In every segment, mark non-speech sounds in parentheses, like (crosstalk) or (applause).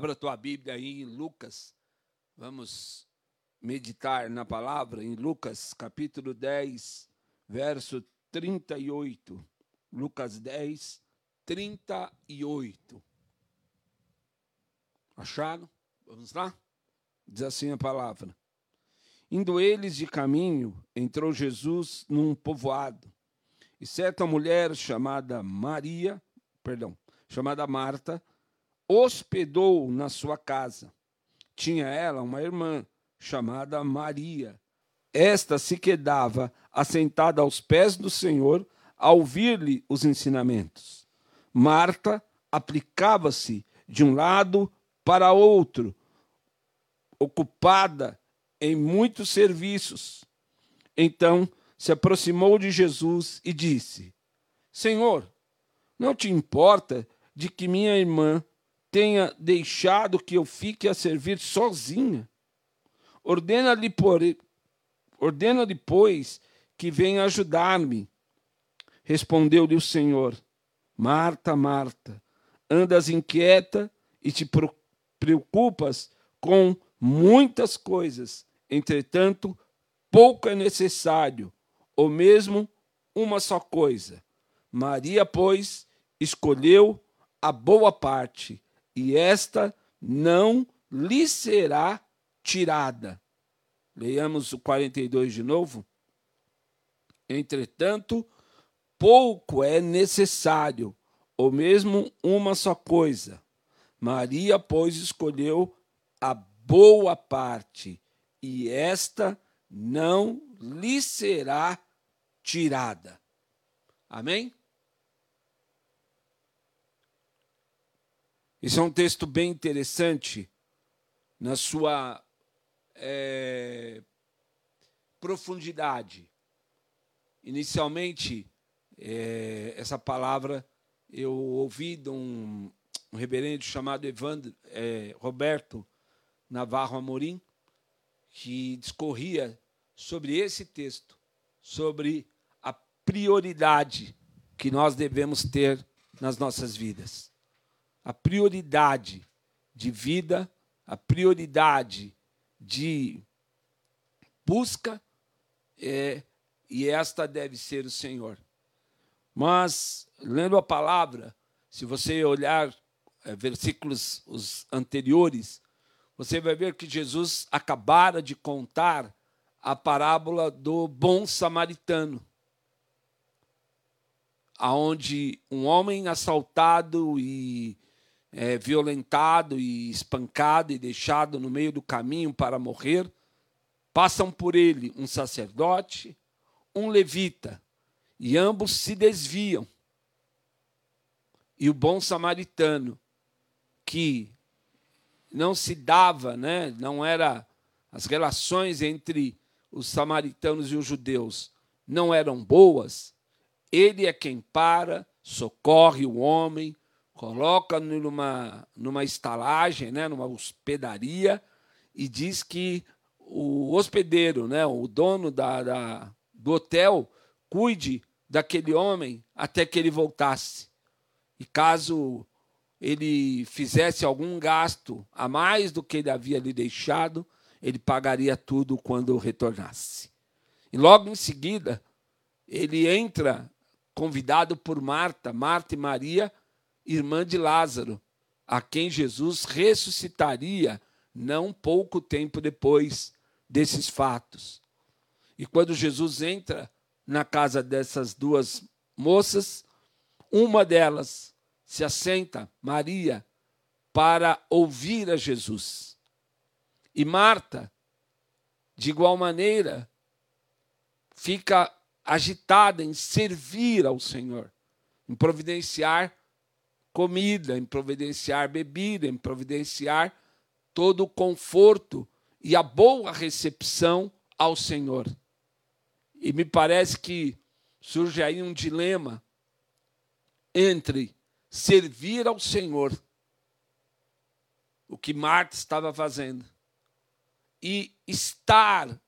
Abra a tua Bíblia aí em Lucas. Vamos meditar na palavra em Lucas capítulo 10, verso 38. Lucas 10, 38. Acharam? Vamos lá? Diz assim a palavra. Indo eles de caminho, entrou Jesus num povoado. E certa mulher chamada Maria, perdão, chamada Marta, hospedou na sua casa. Tinha ela uma irmã chamada Maria. Esta se quedava assentada aos pés do Senhor a ouvir-lhe os ensinamentos. Marta aplicava-se de um lado para outro, ocupada em muitos serviços. Então se aproximou de Jesus e disse: Senhor, não te importa de que minha irmã tenha deixado que eu fique a servir sozinha. Ordena-lhe, por... ordena pois, que venha ajudar-me. Respondeu-lhe o Senhor: Marta, Marta, andas inquieta e te preocupas com muitas coisas. Entretanto, pouco é necessário, ou mesmo uma só coisa. Maria, pois, escolheu a boa parte e esta não lhe será tirada. Leiamos o 42 de novo. Entretanto, pouco é necessário, ou mesmo uma só coisa. Maria, pois, escolheu a boa parte, e esta não lhe será tirada. Amém? Isso é um texto bem interessante na sua é, profundidade. Inicialmente, é, essa palavra eu ouvi de um, um reverendo chamado Evandro, é, Roberto Navarro Amorim, que discorria sobre esse texto, sobre a prioridade que nós devemos ter nas nossas vidas a prioridade de vida, a prioridade de busca, é, e esta deve ser o Senhor. Mas, lendo a palavra, se você olhar é, versículos os anteriores, você vai ver que Jesus acabara de contar a parábola do bom samaritano aonde um homem assaltado e é, violentado e espancado e deixado no meio do caminho para morrer, passam por ele um sacerdote, um levita, e ambos se desviam. E o bom samaritano, que não se dava, né, não era as relações entre os samaritanos e os judeus não eram boas, ele é quem para, socorre o homem, coloca numa, numa estalagem, né, numa hospedaria, e diz que o hospedeiro, né, o dono da, da, do hotel, cuide daquele homem até que ele voltasse. E caso ele fizesse algum gasto a mais do que ele havia lhe deixado, ele pagaria tudo quando retornasse. E logo em seguida, ele entra convidado por Marta, Marta e Maria, irmã de Lázaro, a quem Jesus ressuscitaria não pouco tempo depois desses fatos. E quando Jesus entra na casa dessas duas moças, uma delas se assenta, Maria, para ouvir a Jesus. E Marta, de igual maneira, fica agitada em servir ao Senhor, em providenciar comida, em providenciar bebida, em providenciar todo o conforto e a boa recepção ao Senhor. E me parece que surge aí um dilema entre servir ao Senhor, o que Marta estava fazendo, e estar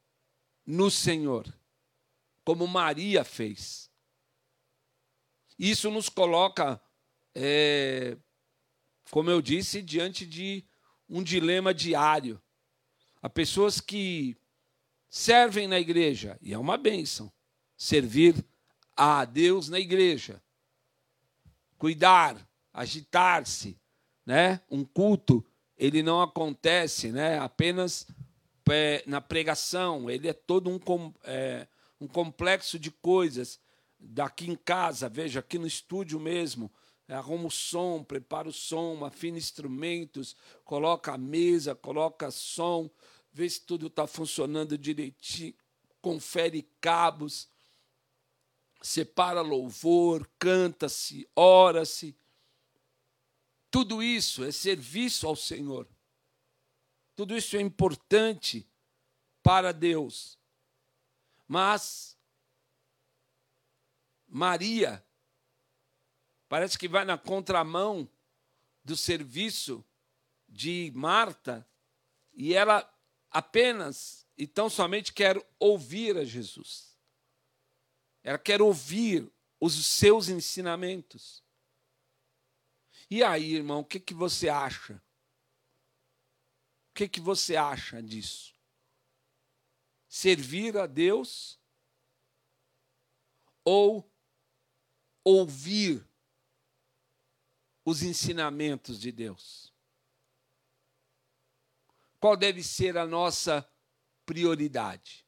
no Senhor, como Maria fez. Isso nos coloca é, como eu disse, diante de um dilema diário. Há pessoas que servem na igreja, e é uma bênção servir a Deus na igreja. Cuidar, agitar-se, né? Um culto, ele não acontece, né? Apenas é, na pregação, ele é todo um, é, um complexo de coisas. Daqui em casa, veja, aqui no estúdio mesmo, arruma o som, prepara o som, afina instrumentos, coloca a mesa, coloca som, vê se tudo está funcionando direitinho, confere cabos, separa louvor, canta-se, ora-se. Tudo isso é serviço ao Senhor. Tudo isso é importante para Deus. Mas Maria parece que vai na contramão do serviço de Marta e ela apenas e tão somente quer ouvir a Jesus. Ela quer ouvir os seus ensinamentos. E aí, irmão, o que, que você acha? O que, que você acha disso? Servir a Deus ou ouvir os ensinamentos de Deus? Qual deve ser a nossa prioridade?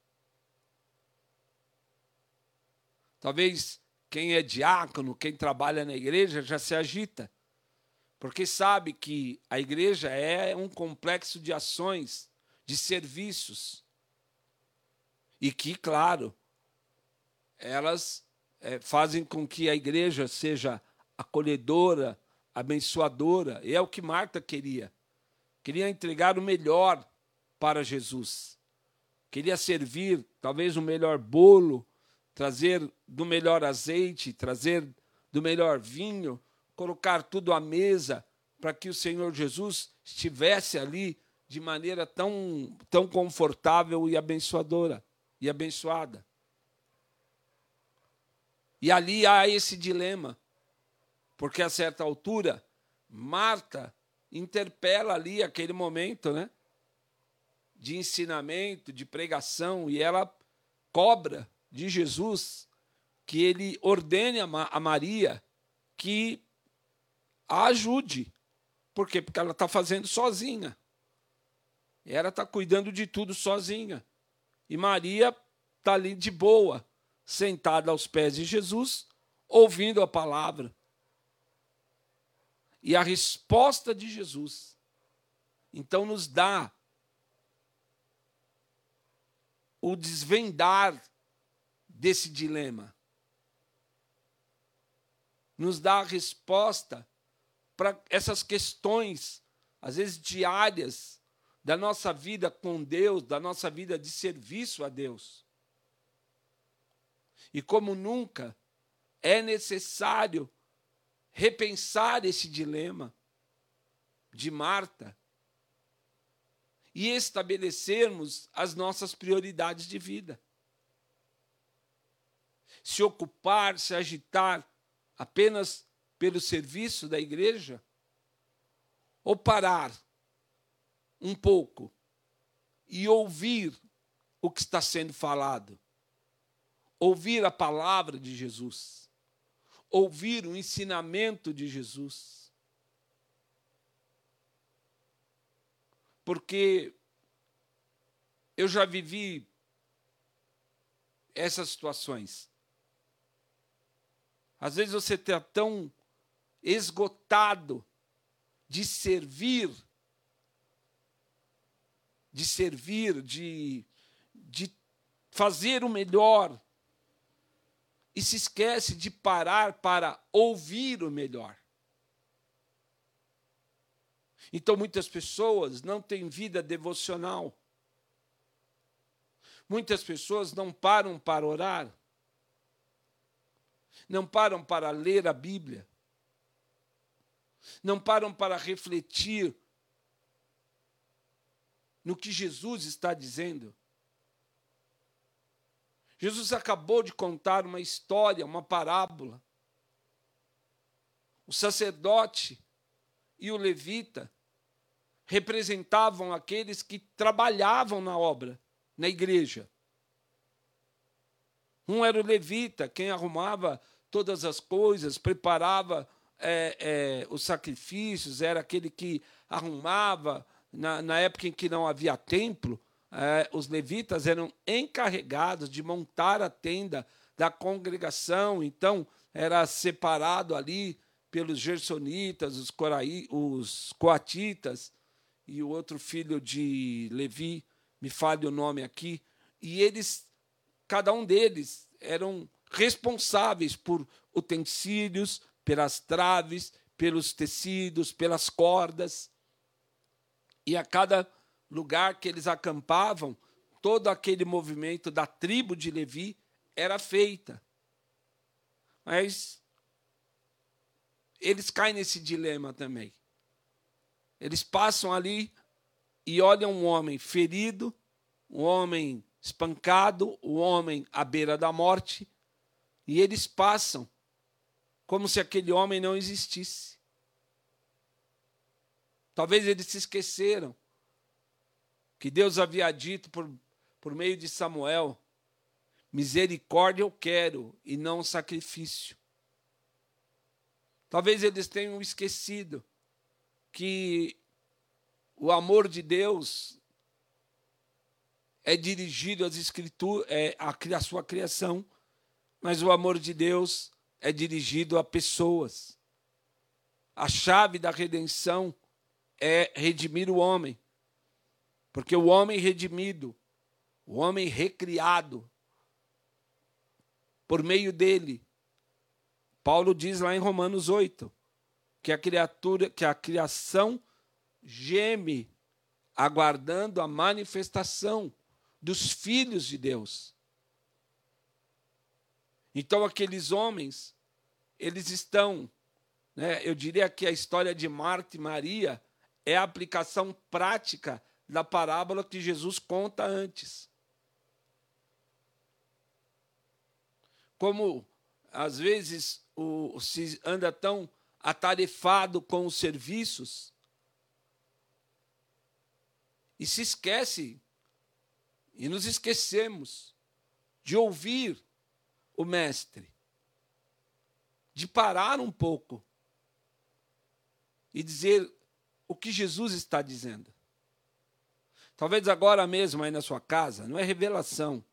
Talvez quem é diácono, quem trabalha na igreja, já se agita, porque sabe que a igreja é um complexo de ações, de serviços, e que, claro, elas é, fazem com que a igreja seja acolhedora, abençoadora, e é o que Marta queria. Queria entregar o melhor para Jesus. Queria servir talvez o melhor bolo, trazer do melhor azeite, trazer do melhor vinho, colocar tudo à mesa para que o Senhor Jesus estivesse ali de maneira tão, tão confortável e abençoadora e abençoada. E ali há esse dilema. Porque a certa altura, Marta interpela ali aquele momento, né? De ensinamento, de pregação, e ela cobra de Jesus que ele ordene a Maria que a ajude. Por quê? Porque ela está fazendo sozinha. Ela está cuidando de tudo sozinha. E Maria está ali de boa, sentada aos pés de Jesus, ouvindo a palavra. E a resposta de Jesus, então, nos dá o desvendar desse dilema. Nos dá a resposta para essas questões, às vezes diárias, da nossa vida com Deus, da nossa vida de serviço a Deus. E como nunca, é necessário repensar esse dilema de Marta e estabelecermos as nossas prioridades de vida. Se ocupar, se agitar apenas pelo serviço da igreja, ou parar um pouco e ouvir o que está sendo falado, ouvir a palavra de Jesus ouvir o ensinamento de Jesus. Porque eu já vivi essas situações. Às vezes você está tão esgotado de servir, de servir, de, de fazer o melhor, e se esquece de parar para ouvir o melhor. Então, muitas pessoas não têm vida devocional. Muitas pessoas não param para orar. Não param para ler a Bíblia. Não param para refletir no que Jesus está dizendo. Jesus acabou de contar uma história, uma parábola. O sacerdote e o levita representavam aqueles que trabalhavam na obra, na igreja. Um era o levita, quem arrumava todas as coisas, preparava é, é, os sacrifícios, era aquele que arrumava. Na, na época em que não havia templo, é, os levitas eram encarregados de montar a tenda da congregação, então era separado ali pelos gersonitas, os, coraí, os coatitas e o outro filho de Levi, me fale o nome aqui, e eles, cada um deles, eram responsáveis por utensílios, pelas traves, pelos tecidos, pelas cordas. E a cada lugar que eles acampavam, todo aquele movimento da tribo de Levi era feita. Mas eles caem nesse dilema também. Eles passam ali e olham um homem ferido, um homem espancado, um homem à beira da morte, e eles passam como se aquele homem não existisse. Talvez eles se esqueceram que Deus havia dito por, por meio de Samuel: misericórdia eu quero e não sacrifício. Talvez eles tenham esquecido que o amor de Deus é dirigido às escrituras, é a sua criação, mas o amor de Deus é dirigido a pessoas. A chave da redenção é redimir o homem. Porque o homem redimido, o homem recriado, por meio dele, Paulo diz lá em Romanos 8, que a criatura, que a criação geme aguardando a manifestação dos filhos de Deus. Então aqueles homens, eles estão, né, eu diria que a história de Marta e Maria é a aplicação prática da parábola que Jesus conta antes. Como às vezes o, se anda tão atarefado com os serviços e se esquece e nos esquecemos de ouvir o mestre, de parar um pouco e dizer o que Jesus está dizendo. Talvez agora mesmo aí na sua casa, não é revelação,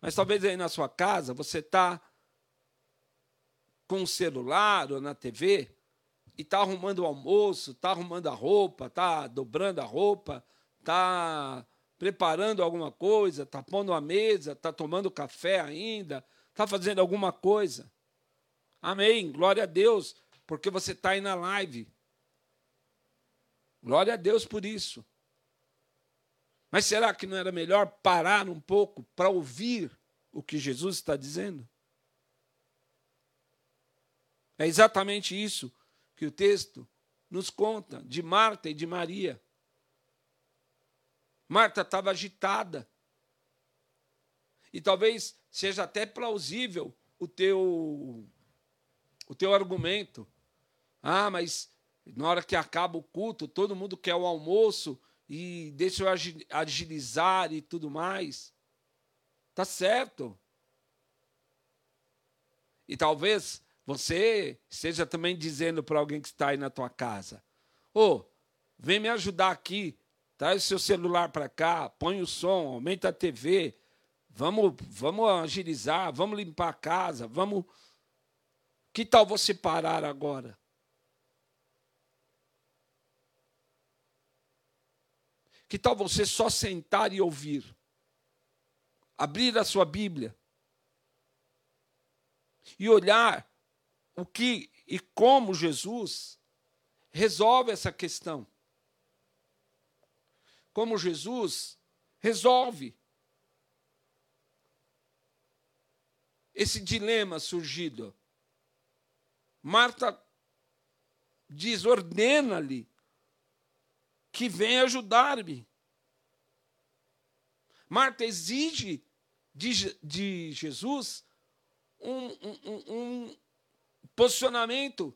mas talvez aí na sua casa você está com o celular ou na TV e está arrumando o almoço, está arrumando a roupa, está dobrando a roupa, está preparando alguma coisa, está pondo a mesa, está tomando café ainda, está fazendo alguma coisa. Amém. Glória a Deus, porque você está aí na live. Glória a Deus por isso. Mas será que não era melhor parar um pouco para ouvir o que Jesus está dizendo? É exatamente isso que o texto nos conta de Marta e de Maria. Marta estava agitada. E talvez seja até plausível o teu o teu argumento. Ah, mas na hora que acaba o culto, todo mundo quer o almoço e deixa eu agilizar e tudo mais. Tá certo. E talvez você esteja também dizendo para alguém que está aí na tua casa: Ô, oh, vem me ajudar aqui Traz o seu celular para cá, põe o som, aumenta a TV. Vamos, vamos agilizar, vamos limpar a casa, vamos. Que tal você parar agora? Que tal você só sentar e ouvir? Abrir a sua Bíblia e olhar o que e como Jesus resolve essa questão como Jesus resolve esse dilema surgido. Marta diz: ordena-lhe que venha ajudar-me. Marta exige de, de Jesus um, um, um posicionamento,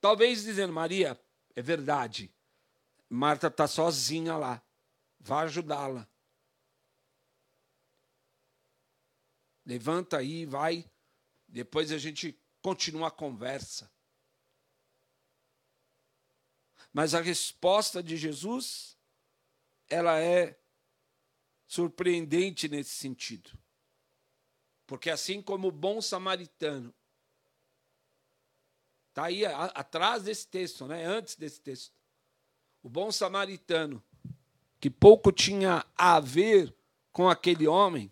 talvez dizendo: Maria, é verdade, Marta está sozinha lá. Vá ajudá-la. Levanta aí, vai. Depois a gente continua a conversa. Mas a resposta de Jesus, ela é surpreendente nesse sentido. Porque assim como o bom samaritano, está aí a, atrás desse texto, né? antes desse texto. O bom samaritano, que pouco tinha a ver com aquele homem,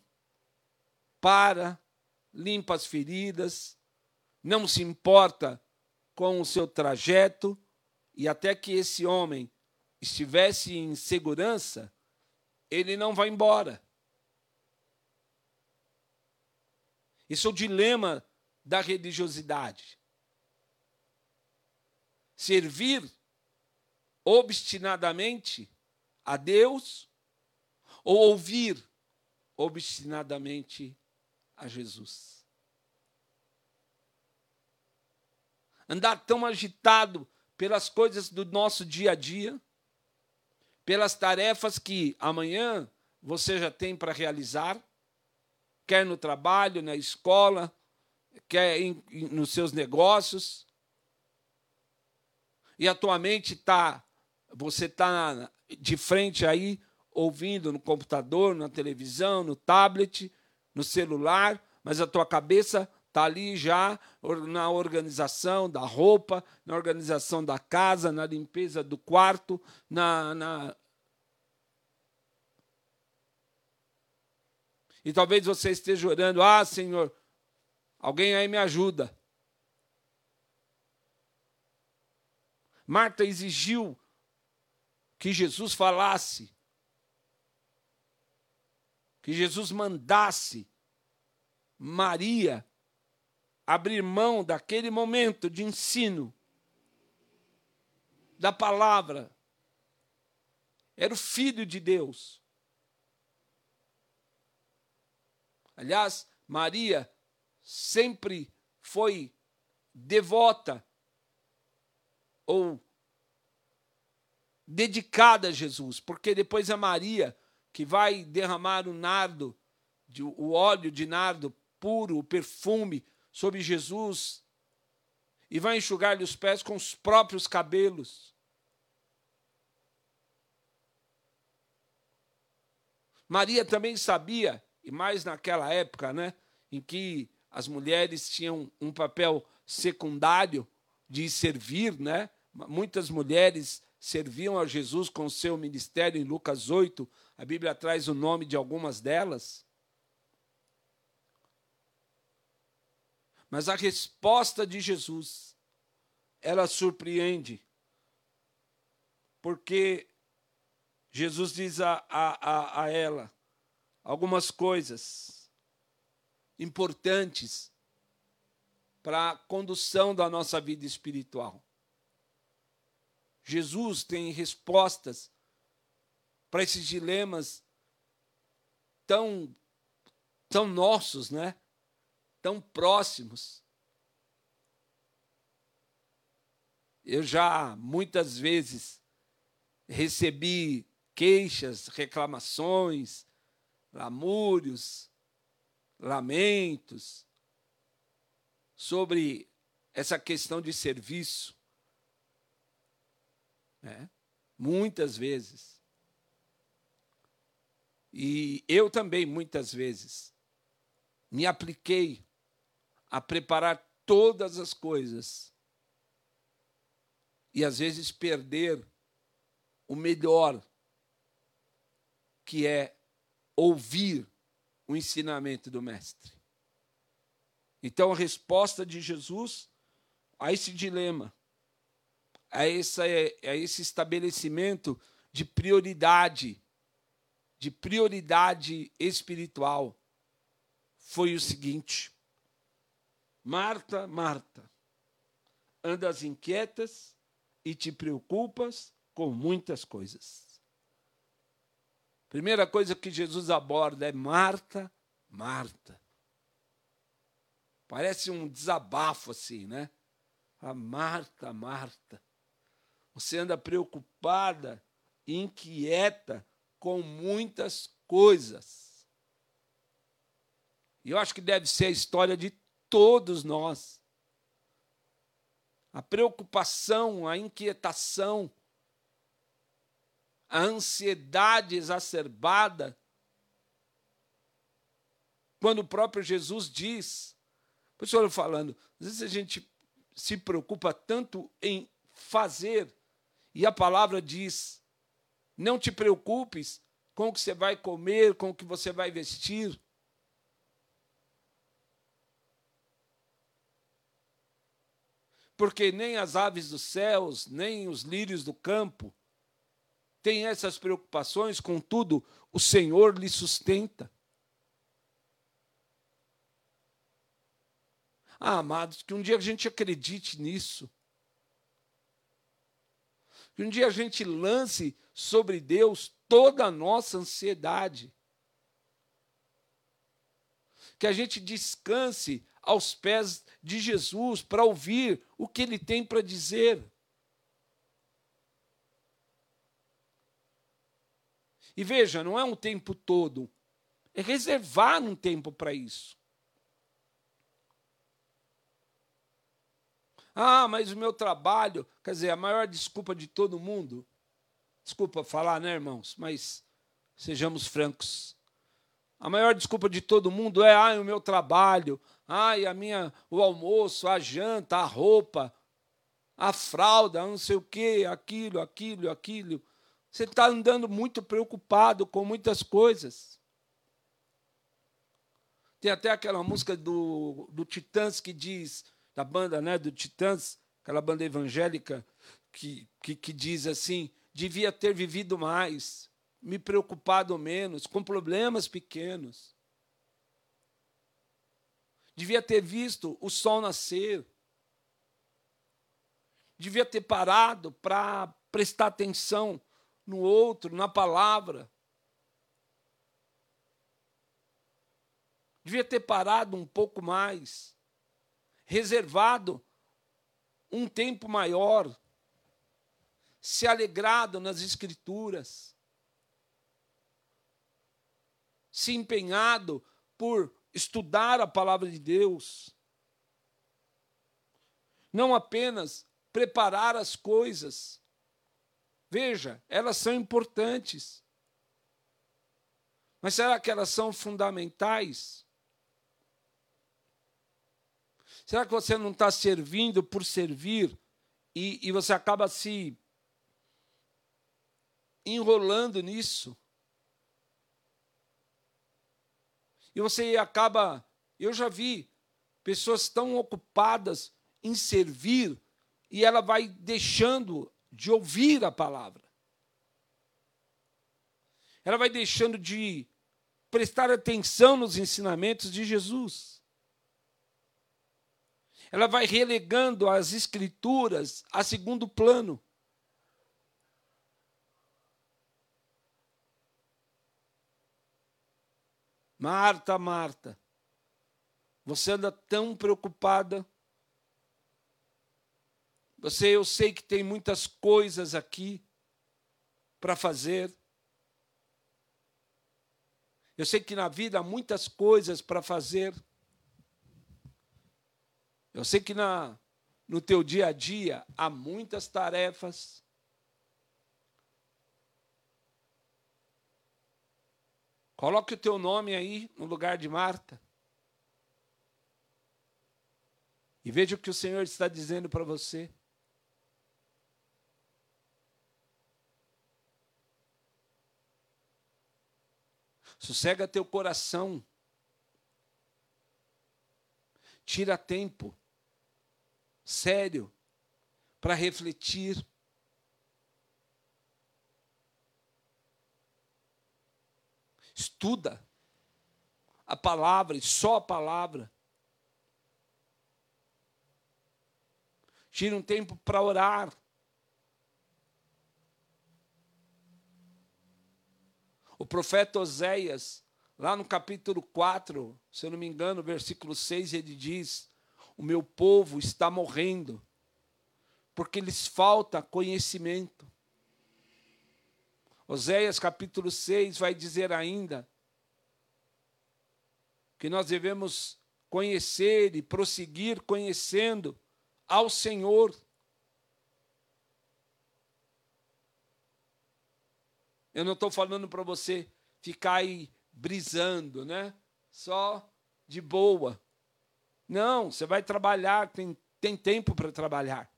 para, limpa as feridas, não se importa com o seu trajeto, e até que esse homem estivesse em segurança, ele não vai embora. Esse é o dilema da religiosidade. Servir obstinadamente a Deus ou ouvir obstinadamente a Jesus. Andar tão agitado pelas coisas do nosso dia a dia, pelas tarefas que amanhã você já tem para realizar, quer no trabalho, na escola, quer em, em, nos seus negócios. E atualmente tá, você está de frente aí, ouvindo no computador, na televisão, no tablet, no celular, mas a tua cabeça está ali já na organização da roupa, na organização da casa, na limpeza do quarto, na, na... E talvez você esteja orando, ah, Senhor, alguém aí me ajuda. Marta exigiu que Jesus falasse que Jesus mandasse Maria abrir mão daquele momento de ensino da palavra. Era o filho de Deus. Aliás, Maria sempre foi devota ou dedicada a Jesus, porque depois a Maria que vai derramar o nardo, o óleo de nardo puro, o perfume sobre Jesus e vai enxugar-lhe os pés com os próprios cabelos. Maria também sabia, e mais naquela época, né, em que as mulheres tinham um papel secundário de servir, né? Muitas mulheres serviam a Jesus com seu ministério em Lucas 8, a Bíblia traz o nome de algumas delas. Mas a resposta de Jesus, ela surpreende. Porque Jesus diz a, a, a ela algumas coisas importantes para a condução da nossa vida espiritual. Jesus tem respostas para esses dilemas tão tão nossos, né? Tão próximos. Eu já muitas vezes recebi queixas, reclamações, lamúrios, lamentos sobre essa questão de serviço. Né? Muitas vezes. E eu também, muitas vezes, me apliquei a preparar todas as coisas e às vezes perder o melhor, que é ouvir o ensinamento do Mestre. Então, a resposta de Jesus a esse dilema, a, essa, a esse estabelecimento de prioridade de prioridade espiritual foi o seguinte: Marta, Marta, andas inquietas e te preocupas com muitas coisas. Primeira coisa que Jesus aborda é Marta, Marta. Parece um desabafo assim, né? A Marta, Marta. Você anda preocupada inquieta com muitas coisas. E eu acho que deve ser a história de todos nós. A preocupação, a inquietação, a ansiedade exacerbada. Quando o próprio Jesus diz, por isso eu falando, às vezes a gente se preocupa tanto em fazer, e a palavra diz: não te preocupes com o que você vai comer, com o que você vai vestir. Porque nem as aves dos céus, nem os lírios do campo têm essas preocupações, contudo, o Senhor lhe sustenta. Ah, amados, que um dia a gente acredite nisso. Que um dia a gente lance sobre Deus toda a nossa ansiedade. Que a gente descanse aos pés de Jesus para ouvir o que ele tem para dizer. E veja, não é um tempo todo, é reservar um tempo para isso. Ah, mas o meu trabalho, quer dizer, a maior desculpa de todo mundo, desculpa falar, né, irmãos, mas sejamos francos. A maior desculpa de todo mundo é, ah, o meu trabalho, ai, a minha, o almoço, a janta, a roupa, a fralda, não sei o quê, aquilo, aquilo, aquilo. Você está andando muito preocupado com muitas coisas. Tem até aquela música do, do Titãs que diz: da banda né, do Titãs, aquela banda evangélica, que, que, que diz assim: devia ter vivido mais, me preocupado menos, com problemas pequenos. Devia ter visto o sol nascer. Devia ter parado para prestar atenção no outro, na palavra. Devia ter parado um pouco mais reservado um tempo maior, se alegrado nas Escrituras, se empenhado por estudar a palavra de Deus, não apenas preparar as coisas. Veja, elas são importantes. Mas será que elas são fundamentais? Será que você não está servindo por servir e, e você acaba se enrolando nisso? E você acaba. Eu já vi pessoas tão ocupadas em servir e ela vai deixando de ouvir a palavra. Ela vai deixando de prestar atenção nos ensinamentos de Jesus ela vai relegando as escrituras a segundo plano. Marta, Marta, você anda tão preocupada. Você, eu sei que tem muitas coisas aqui para fazer. Eu sei que na vida há muitas coisas para fazer. Eu sei que na, no teu dia a dia há muitas tarefas. Coloque o teu nome aí no lugar de Marta. E veja o que o Senhor está dizendo para você. Sossega teu coração. Tira tempo sério para refletir. Estuda a palavra e só a palavra. Tira um tempo para orar. O profeta Oséias, lá no capítulo 4, se eu não me engano, versículo 6, ele diz: o meu povo está morrendo, porque lhes falta conhecimento. Oséias capítulo 6 vai dizer ainda que nós devemos conhecer e prosseguir conhecendo ao Senhor. Eu não estou falando para você ficar aí brisando, né? Só de boa. Não, você vai trabalhar, tem, tem tempo para trabalhar.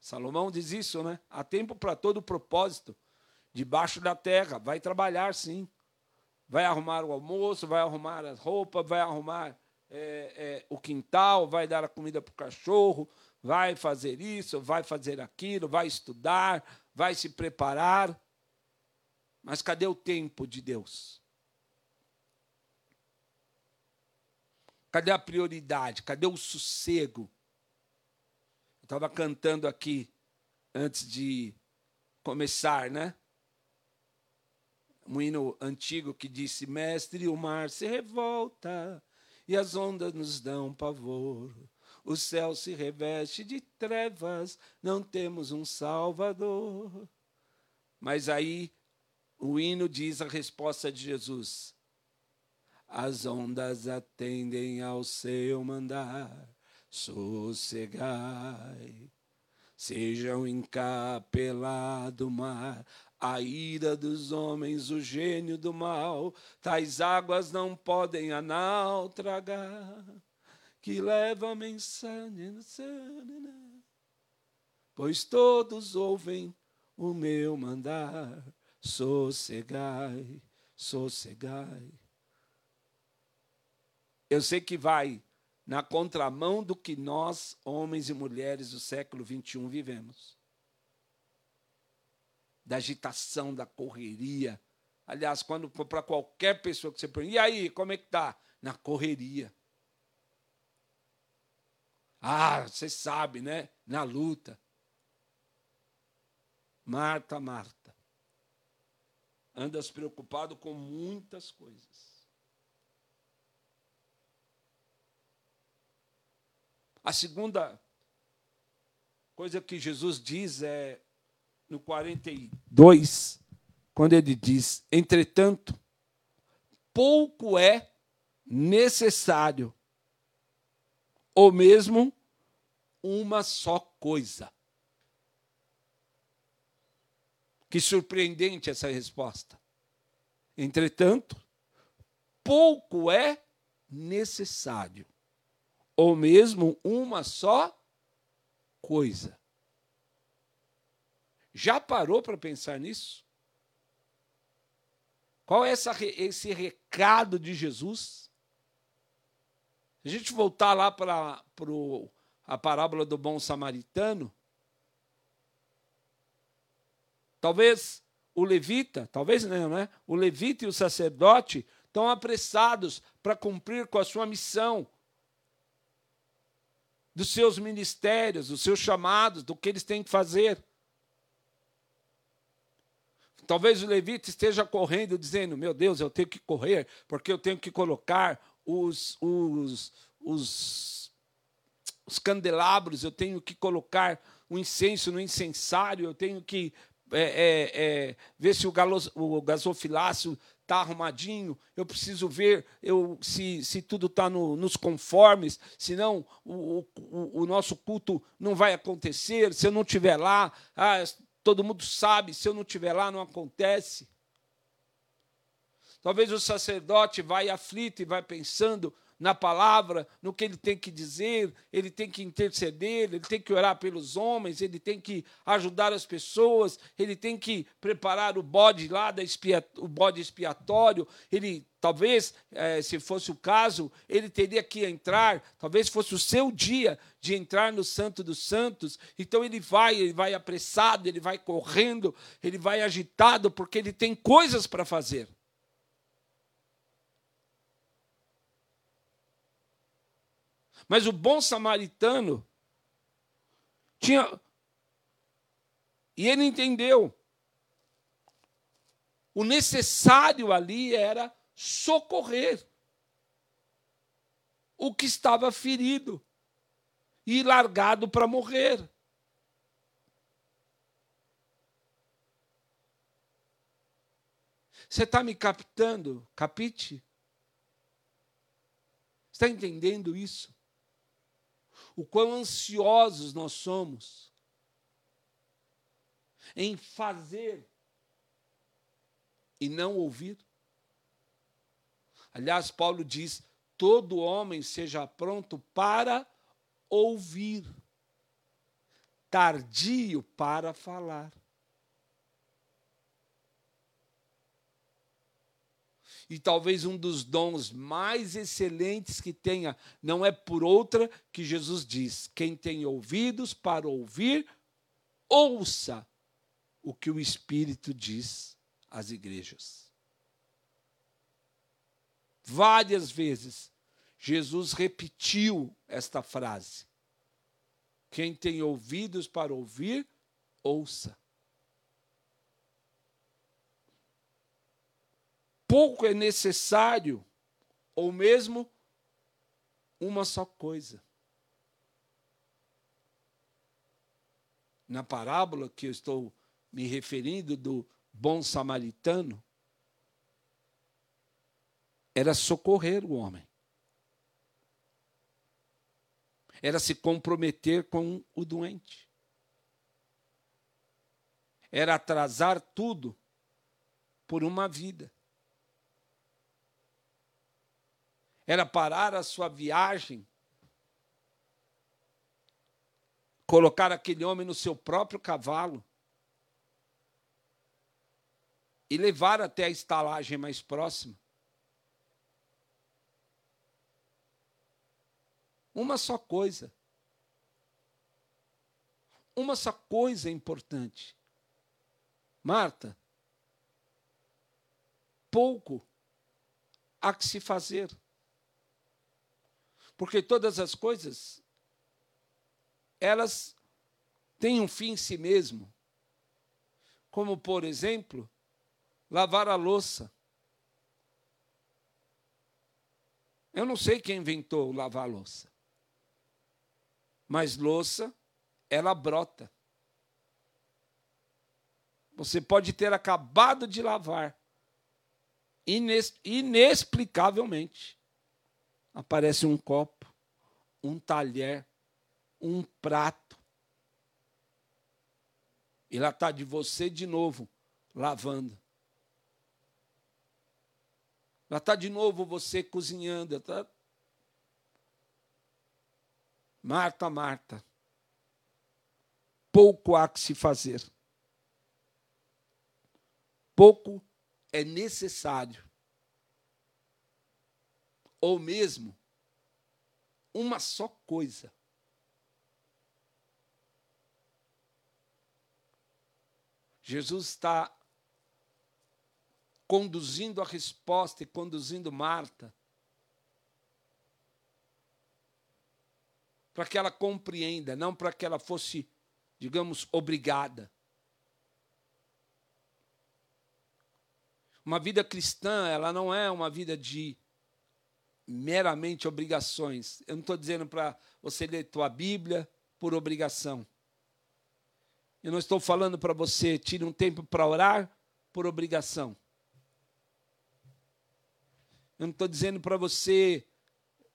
Salomão diz isso, né? Há tempo para todo propósito. Debaixo da terra, vai trabalhar sim. Vai arrumar o almoço, vai arrumar as roupas, vai arrumar é, é, o quintal, vai dar a comida para o cachorro, vai fazer isso, vai fazer aquilo, vai estudar, vai se preparar. Mas cadê o tempo de Deus? Cadê a prioridade? Cadê o sossego? Eu estava cantando aqui antes de começar, né? Um hino antigo que disse: Mestre, o mar se revolta e as ondas nos dão pavor. O céu se reveste de trevas, não temos um Salvador. Mas aí o hino diz a resposta de Jesus: As ondas atendem ao seu mandar, sossegai. Seja o encapelado mar, a ira dos homens, o gênio do mal, tais águas não podem a nau tragar, que leva a mensagem, pois todos ouvem o meu mandar, sossegai, sossegai. Eu sei que vai na contramão do que nós, homens e mulheres do século 21, vivemos da agitação, da correria. Aliás, quando para qualquer pessoa que você pergunta, e aí, como é que tá? Na correria. Ah, você sabe, né? Na luta. Marta, Marta. Andas preocupado com muitas coisas. A segunda coisa que Jesus diz é no 42, quando ele diz: entretanto, pouco é necessário, ou mesmo uma só coisa. Que surpreendente essa resposta. Entretanto, pouco é necessário, ou mesmo uma só coisa. Já parou para pensar nisso? Qual é essa, esse recado de Jesus? Se a gente voltar lá para a parábola do bom samaritano, talvez o levita, talvez não, né? O levita e o sacerdote estão apressados para cumprir com a sua missão, dos seus ministérios, dos seus chamados, do que eles têm que fazer. Talvez o levita esteja correndo, dizendo: Meu Deus, eu tenho que correr, porque eu tenho que colocar os, os, os, os candelabros, eu tenho que colocar o incenso no incensário, eu tenho que é, é, é, ver se o, galos, o gasofilácio está arrumadinho, eu preciso ver eu, se, se tudo está no, nos conformes, senão o, o, o, nosso culto não vai acontecer, se eu não estiver lá, ah, todo mundo sabe, se eu não estiver lá, não acontece. Talvez o sacerdote vai aflito e vai pensando na palavra, no que ele tem que dizer, ele tem que interceder, ele tem que orar pelos homens, ele tem que ajudar as pessoas, ele tem que preparar o bode lá, da expia, o bode expiatório, ele talvez, eh, se fosse o caso, ele teria que entrar, talvez fosse o seu dia de entrar no Santo dos Santos, então ele vai, ele vai apressado, ele vai correndo, ele vai agitado, porque ele tem coisas para fazer. Mas o bom samaritano tinha. E ele entendeu. O necessário ali era socorrer o que estava ferido e largado para morrer. Você está me captando? Capite? Está entendendo isso? O quão ansiosos nós somos em fazer e não ouvir? Aliás, Paulo diz: todo homem seja pronto para ouvir, tardio para falar. E talvez um dos dons mais excelentes que tenha, não é por outra que Jesus diz: quem tem ouvidos para ouvir, ouça o que o Espírito diz às igrejas. Várias vezes, Jesus repetiu esta frase: Quem tem ouvidos para ouvir, ouça. Pouco é necessário, ou mesmo uma só coisa. Na parábola que eu estou me referindo do bom samaritano, era socorrer o homem. Era se comprometer com o doente. Era atrasar tudo por uma vida. Era parar a sua viagem, colocar aquele homem no seu próprio cavalo e levar até a estalagem mais próxima. Uma só coisa. Uma só coisa importante. Marta, pouco há que se fazer. Porque todas as coisas, elas têm um fim em si mesmo. Como, por exemplo, lavar a louça. Eu não sei quem inventou lavar louça. Mas louça, ela brota. Você pode ter acabado de lavar. inexplicavelmente. Aparece um copo, um talher, um prato. E lá está de você de novo, lavando. Lá está de novo você cozinhando. Tá Marta, Marta, pouco há que se fazer. Pouco é necessário. Ou mesmo uma só coisa. Jesus está conduzindo a resposta e conduzindo Marta para que ela compreenda, não para que ela fosse, digamos, obrigada. Uma vida cristã, ela não é uma vida de meramente obrigações. Eu não estou dizendo para você ler tua Bíblia por obrigação. Eu não estou falando para você tire um tempo para orar por obrigação. Eu não estou dizendo para você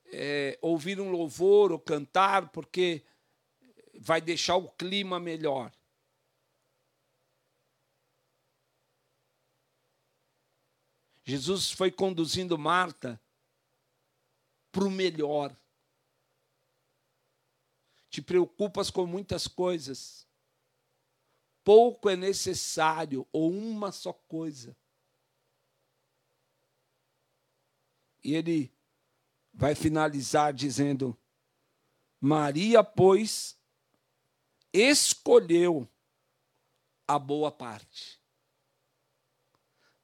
é, ouvir um louvor ou cantar, porque vai deixar o clima melhor. Jesus foi conduzindo Marta para o melhor. Te preocupas com muitas coisas. Pouco é necessário, ou uma só coisa. E ele vai finalizar dizendo: Maria, pois, escolheu a boa parte.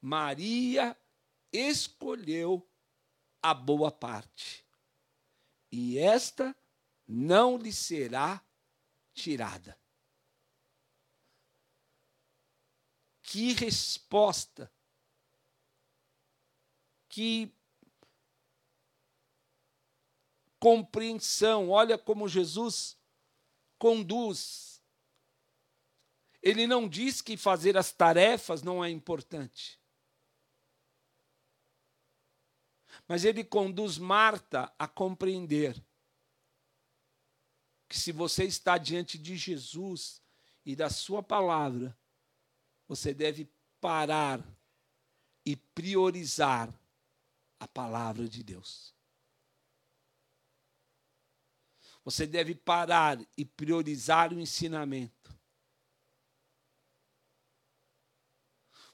Maria escolheu a boa parte. E esta não lhe será tirada. Que resposta! Que compreensão. Olha como Jesus conduz. Ele não diz que fazer as tarefas não é importante. Mas ele conduz Marta a compreender que se você está diante de Jesus e da Sua palavra, você deve parar e priorizar a palavra de Deus. Você deve parar e priorizar o ensinamento.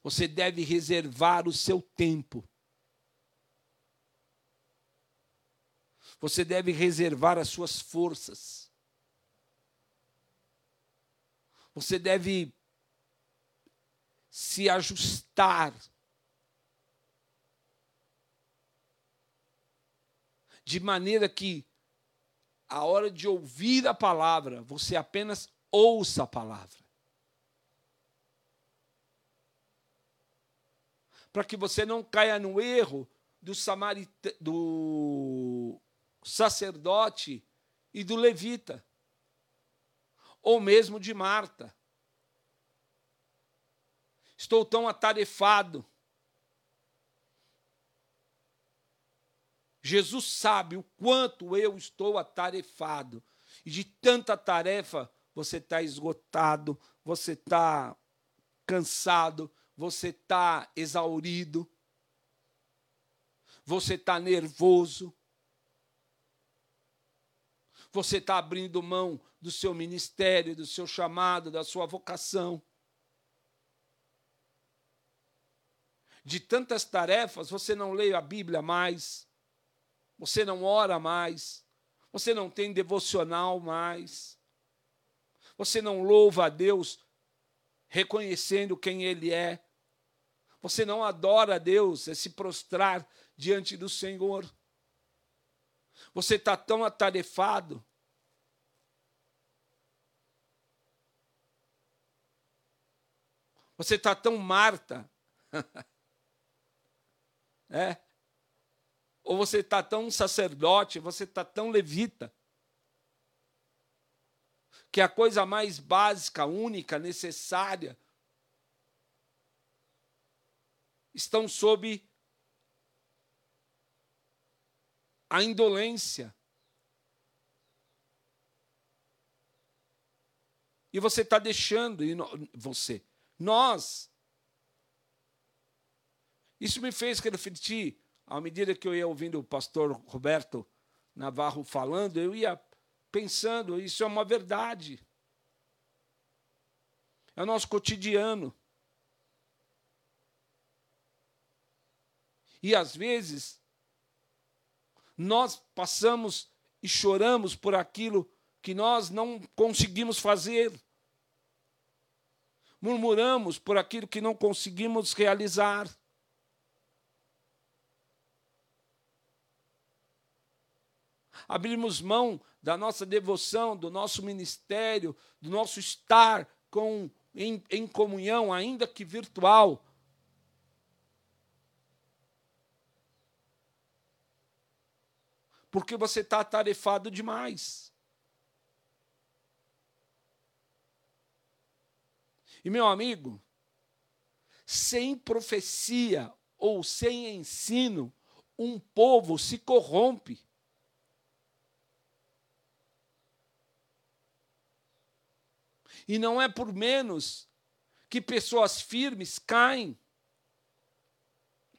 Você deve reservar o seu tempo. Você deve reservar as suas forças. Você deve se ajustar de maneira que a hora de ouvir a palavra, você apenas ouça a palavra. Para que você não caia no erro do, samarita, do sacerdote e do levita, ou mesmo de Marta. Estou tão atarefado Jesus sabe o quanto eu estou atarefado. E de tanta tarefa, você está esgotado, você está cansado, você está exaurido, você está nervoso, você está abrindo mão do seu ministério, do seu chamado, da sua vocação. De tantas tarefas, você não lê a Bíblia mais você não ora mais, você não tem devocional mais, você não louva a Deus reconhecendo quem Ele é, você não adora a Deus, é se prostrar diante do Senhor. Você está tão atarefado. Você está tão Marta. (laughs) é ou você está tão sacerdote, você está tão levita, que a coisa mais básica, única, necessária, estão sob a indolência. E você está deixando, e você, nós. Isso me fez refletir à medida que eu ia ouvindo o pastor Roberto Navarro falando, eu ia pensando, isso é uma verdade. É o nosso cotidiano. E às vezes, nós passamos e choramos por aquilo que nós não conseguimos fazer. Murmuramos por aquilo que não conseguimos realizar. abrirmos mão da nossa devoção, do nosso ministério, do nosso estar com, em, em comunhão, ainda que virtual. Porque você está atarefado demais. E meu amigo, sem profecia ou sem ensino, um povo se corrompe. E não é por menos que pessoas firmes caem.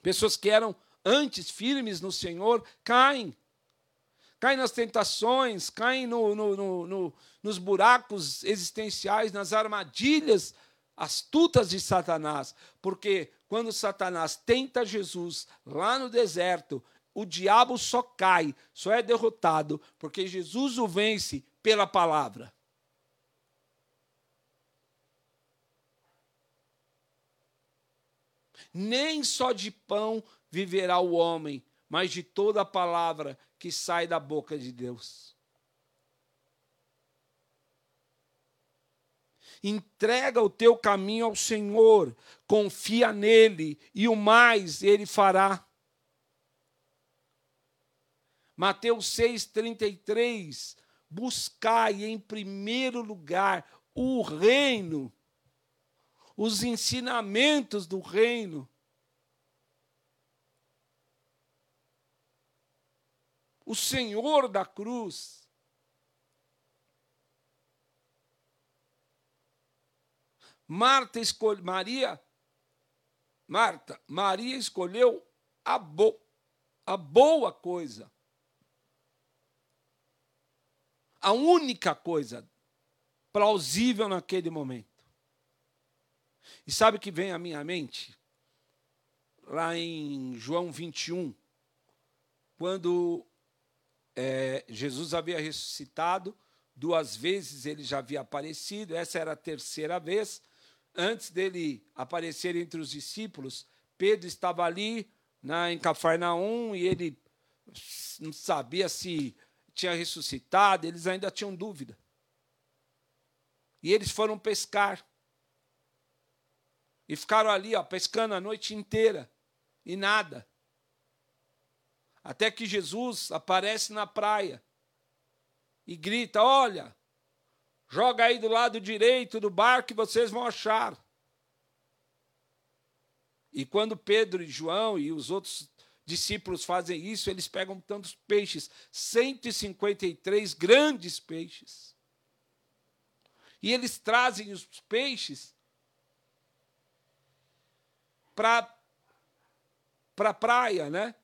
Pessoas que eram antes firmes no Senhor caem. Caem nas tentações, caem no, no, no, nos buracos existenciais, nas armadilhas astutas de Satanás. Porque quando Satanás tenta Jesus lá no deserto, o diabo só cai, só é derrotado, porque Jesus o vence pela palavra. Nem só de pão viverá o homem, mas de toda a palavra que sai da boca de Deus. Entrega o teu caminho ao Senhor, confia nele e o mais ele fará. Mateus 6,33: Buscai em primeiro lugar o reino os ensinamentos do reino. O Senhor da cruz. Marta escolheu, Maria, Marta, Maria escolheu a, bo, a boa coisa. A única coisa plausível naquele momento. E sabe o que vem à minha mente? Lá em João 21, quando é, Jesus havia ressuscitado, duas vezes ele já havia aparecido, essa era a terceira vez. Antes dele aparecer entre os discípulos, Pedro estava ali na, em Cafarnaum e ele não sabia se tinha ressuscitado, eles ainda tinham dúvida. E eles foram pescar. E ficaram ali, ó, pescando a noite inteira. E nada. Até que Jesus aparece na praia e grita: Olha, joga aí do lado direito do barco e vocês vão achar. E quando Pedro e João e os outros discípulos fazem isso, eles pegam tantos peixes 153 grandes peixes. E eles trazem os peixes para a praia, né?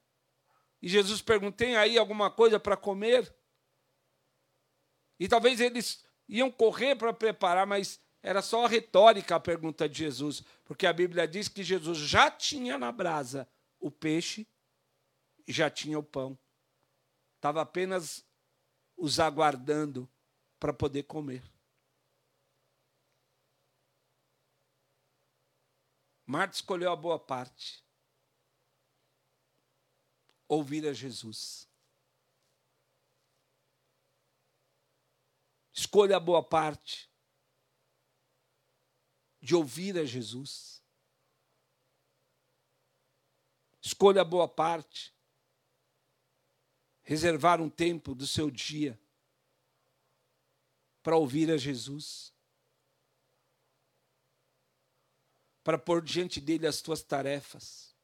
E Jesus perguntou: tem aí alguma coisa para comer? E talvez eles iam correr para preparar, mas era só a retórica a pergunta de Jesus, porque a Bíblia diz que Jesus já tinha na brasa o peixe e já tinha o pão. Estava apenas os aguardando para poder comer. Marta escolheu a boa parte ouvir a Jesus. Escolha a boa parte de ouvir a Jesus. Escolha a boa parte. Reservar um tempo do seu dia para ouvir a Jesus. Para pôr diante dele as tuas tarefas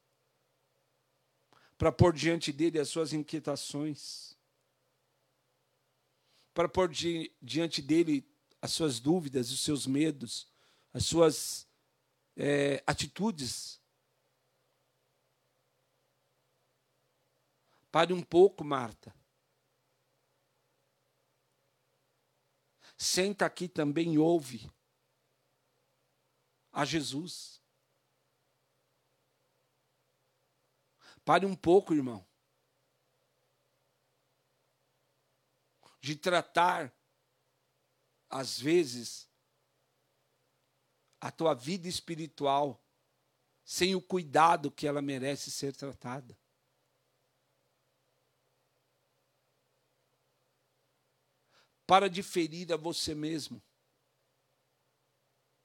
para pôr diante dele as suas inquietações, para pôr di diante dele as suas dúvidas, os seus medos, as suas é, atitudes. Pare um pouco, Marta. Senta aqui também e ouve a Jesus. Pare um pouco, irmão. De tratar, às vezes, a tua vida espiritual sem o cuidado que ela merece ser tratada. Para de ferir a você mesmo,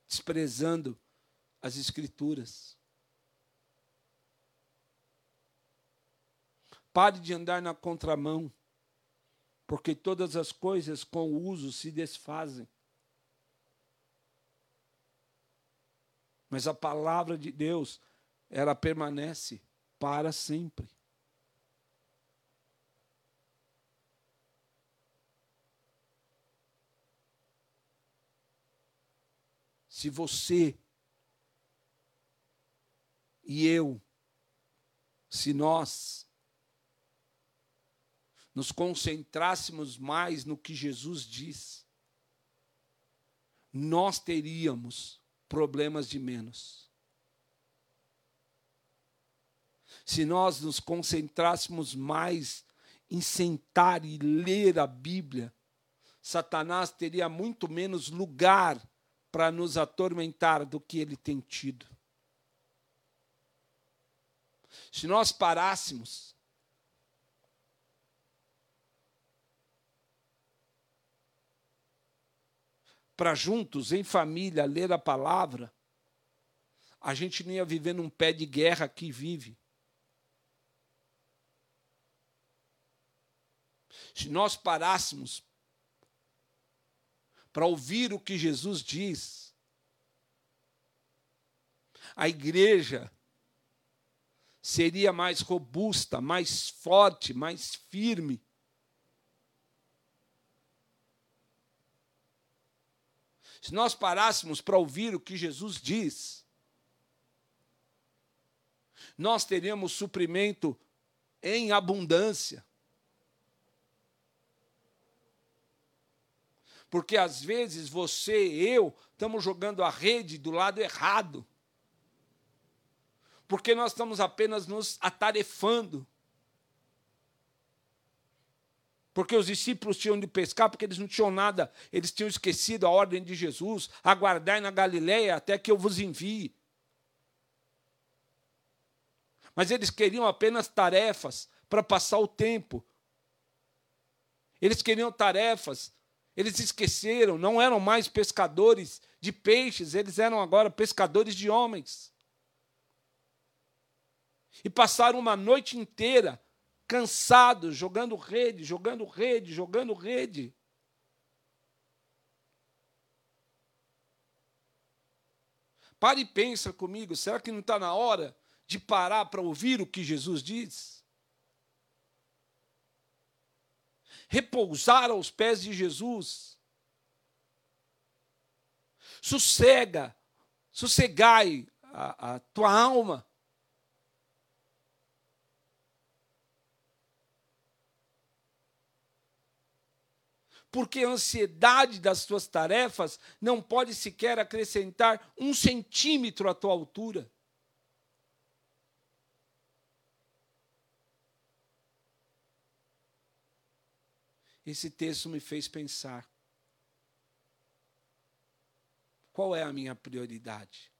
desprezando as Escrituras. Pare de andar na contramão, porque todas as coisas com o uso se desfazem. Mas a palavra de Deus, ela permanece para sempre. Se você e eu, se nós nos concentrássemos mais no que Jesus diz, nós teríamos problemas de menos. Se nós nos concentrássemos mais em sentar e ler a Bíblia, Satanás teria muito menos lugar para nos atormentar do que ele tem tido. Se nós parássemos para juntos, em família, ler a palavra, a gente não ia viver num pé de guerra que vive. Se nós parássemos para ouvir o que Jesus diz, a igreja seria mais robusta, mais forte, mais firme Se nós parássemos para ouvir o que Jesus diz, nós teríamos suprimento em abundância. Porque às vezes você e eu estamos jogando a rede do lado errado. Porque nós estamos apenas nos atarefando. Porque os discípulos tinham de pescar, porque eles não tinham nada, eles tinham esquecido a ordem de Jesus, aguardai na Galileia até que eu vos envie. Mas eles queriam apenas tarefas para passar o tempo. Eles queriam tarefas eles esqueceram, não eram mais pescadores de peixes, eles eram agora pescadores de homens. E passaram uma noite inteira cansados, jogando rede, jogando rede, jogando rede. Pare e pensa comigo, será que não está na hora de parar para ouvir o que Jesus diz? repousar aos pés de Jesus. Sossega, sossegai a, a tua alma. Porque a ansiedade das tuas tarefas não pode sequer acrescentar um centímetro à tua altura. esse texto me fez pensar: qual é a minha prioridade?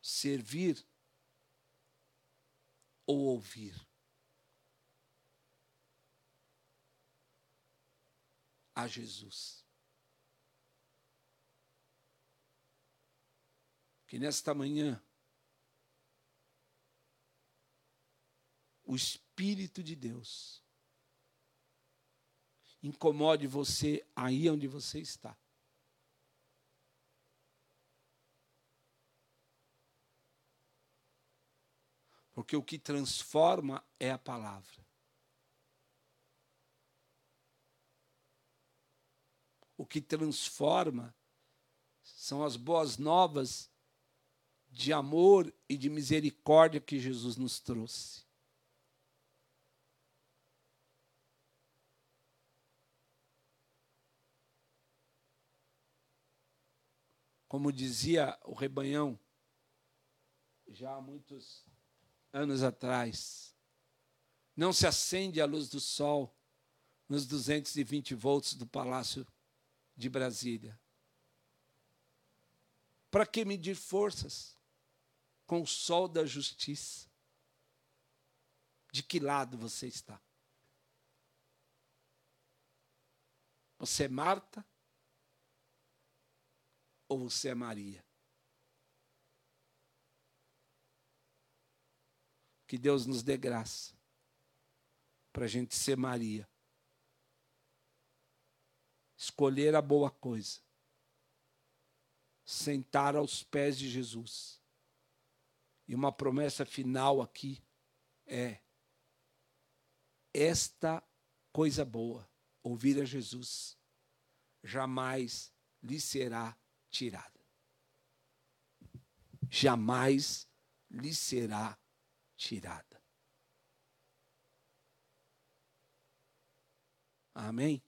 Servir ou ouvir? A Jesus. Que nesta manhã o Espírito de Deus incomode você aí onde você está. Porque o que transforma é a palavra. O que transforma são as boas novas de amor e de misericórdia que Jesus nos trouxe. Como dizia o rebanhão, já há muitos anos atrás, não se acende a luz do sol nos 220 volts do Palácio de Brasília. Para que medir forças com o sol da justiça? De que lado você está? Você é Marta ou você é Maria? Que Deus nos dê graça para a gente ser Maria. Escolher a boa coisa. Sentar aos pés de Jesus. E uma promessa final aqui é: esta coisa boa, ouvir a Jesus, jamais lhe será tirada. Jamais lhe será tirada. Amém?